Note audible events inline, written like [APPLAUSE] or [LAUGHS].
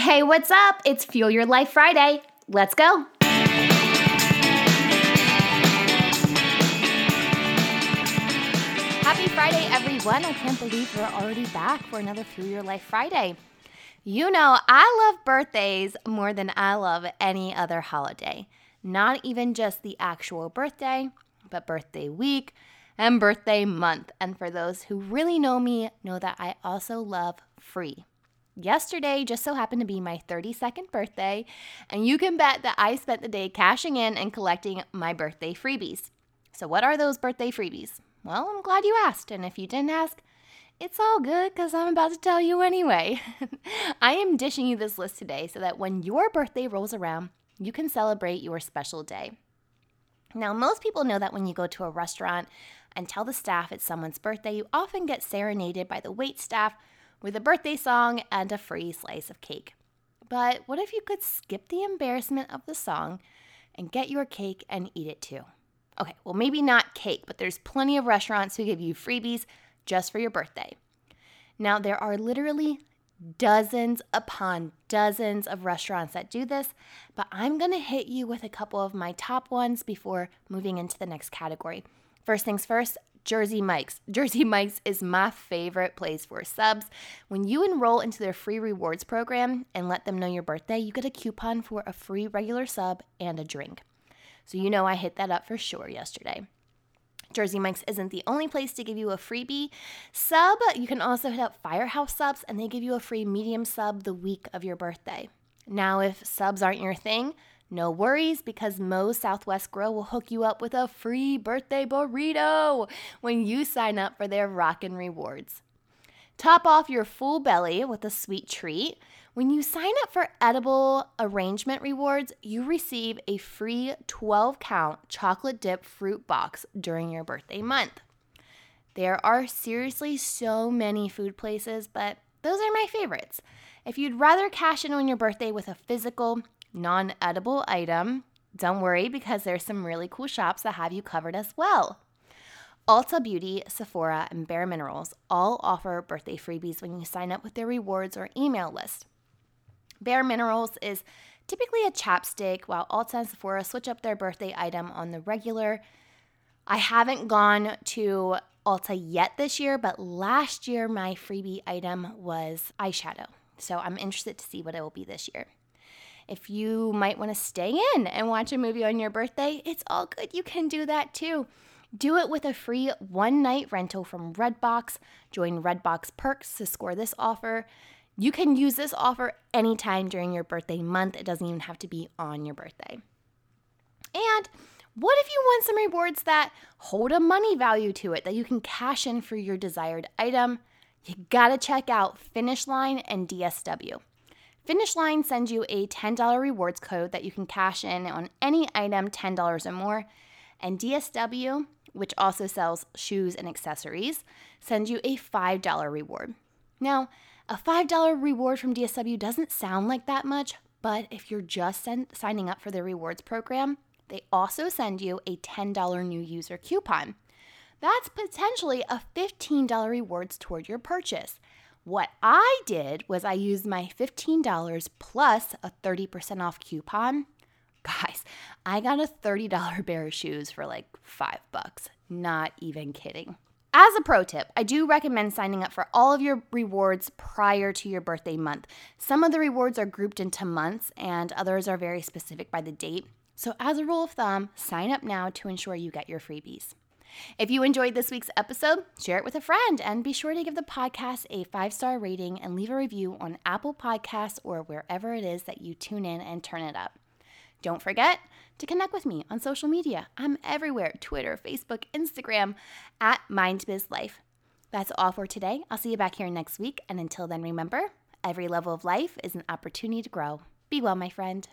Hey, what's up? It's Fuel Your Life Friday. Let's go. Happy Friday, everyone. I can't believe we're already back for another Fuel Your Life Friday. You know, I love birthdays more than I love any other holiday. Not even just the actual birthday, but birthday week and birthday month. And for those who really know me, know that I also love free. Yesterday just so happened to be my 32nd birthday, and you can bet that I spent the day cashing in and collecting my birthday freebies. So, what are those birthday freebies? Well, I'm glad you asked, and if you didn't ask, it's all good because I'm about to tell you anyway. [LAUGHS] I am dishing you this list today so that when your birthday rolls around, you can celebrate your special day. Now, most people know that when you go to a restaurant and tell the staff it's someone's birthday, you often get serenaded by the wait staff with a birthday song and a free slice of cake. But what if you could skip the embarrassment of the song and get your cake and eat it too? Okay, well, maybe not cake, but there's plenty of restaurants who give you freebies just for your birthday. Now, there are literally dozens upon dozens of restaurants that do this, but I'm gonna hit you with a couple of my top ones before moving into the next category. First things first, Jersey Mike's. [LAUGHS] Jersey Mike's is my favorite place for subs. When you enroll into their free rewards program and let them know your birthday, you get a coupon for a free regular sub and a drink. So you know I hit that up for sure yesterday. Jersey Mike's isn't the only place to give you a freebie sub. You can also hit up Firehouse Subs and they give you a free medium sub the week of your birthday. Now, if subs aren't your thing, no worries because Moe's Southwest Grill will hook you up with a free birthday burrito when you sign up for their Rockin' Rewards. Top off your full belly with a sweet treat. When you sign up for edible arrangement rewards, you receive a free 12 count chocolate dip fruit box during your birthday month. There are seriously so many food places, but those are my favorites. If you'd rather cash in on your birthday with a physical, non edible item, don't worry because there's some really cool shops that have you covered as well. Ulta Beauty, Sephora, and Bare Minerals all offer birthday freebies when you sign up with their rewards or email list. Bare Minerals is typically a chapstick, while Ulta and Sephora switch up their birthday item on the regular. I haven't gone to Ulta yet this year, but last year my freebie item was eyeshadow. So I'm interested to see what it will be this year. If you might want to stay in and watch a movie on your birthday, it's all good. You can do that too. Do it with a free one night rental from Redbox. Join Redbox Perks to score this offer. You can use this offer anytime during your birthday month. It doesn't even have to be on your birthday. And what if you want some rewards that hold a money value to it that you can cash in for your desired item? You gotta check out Finish Line and DSW. Finish Line sends you a $10 rewards code that you can cash in on any item $10 or more. And DSW, which also sells shoes and accessories, sends you a $5 reward. Now, a $5 reward from DSW doesn't sound like that much, but if you're just send, signing up for their rewards program, they also send you a $10 new user coupon. That's potentially a $15 rewards toward your purchase. What I did was I used my $15 plus a 30% off coupon. [LAUGHS] Guys, I got a $30 pair of shoes for like five bucks. Not even kidding. As a pro tip, I do recommend signing up for all of your rewards prior to your birthday month. Some of the rewards are grouped into months, and others are very specific by the date. So, as a rule of thumb, sign up now to ensure you get your freebies. If you enjoyed this week's episode, share it with a friend and be sure to give the podcast a five star rating and leave a review on Apple Podcasts or wherever it is that you tune in and turn it up. Don't forget to connect with me on social media. I'm everywhere Twitter, Facebook, Instagram at MindBizLife. That's all for today. I'll see you back here next week. And until then, remember every level of life is an opportunity to grow. Be well, my friend.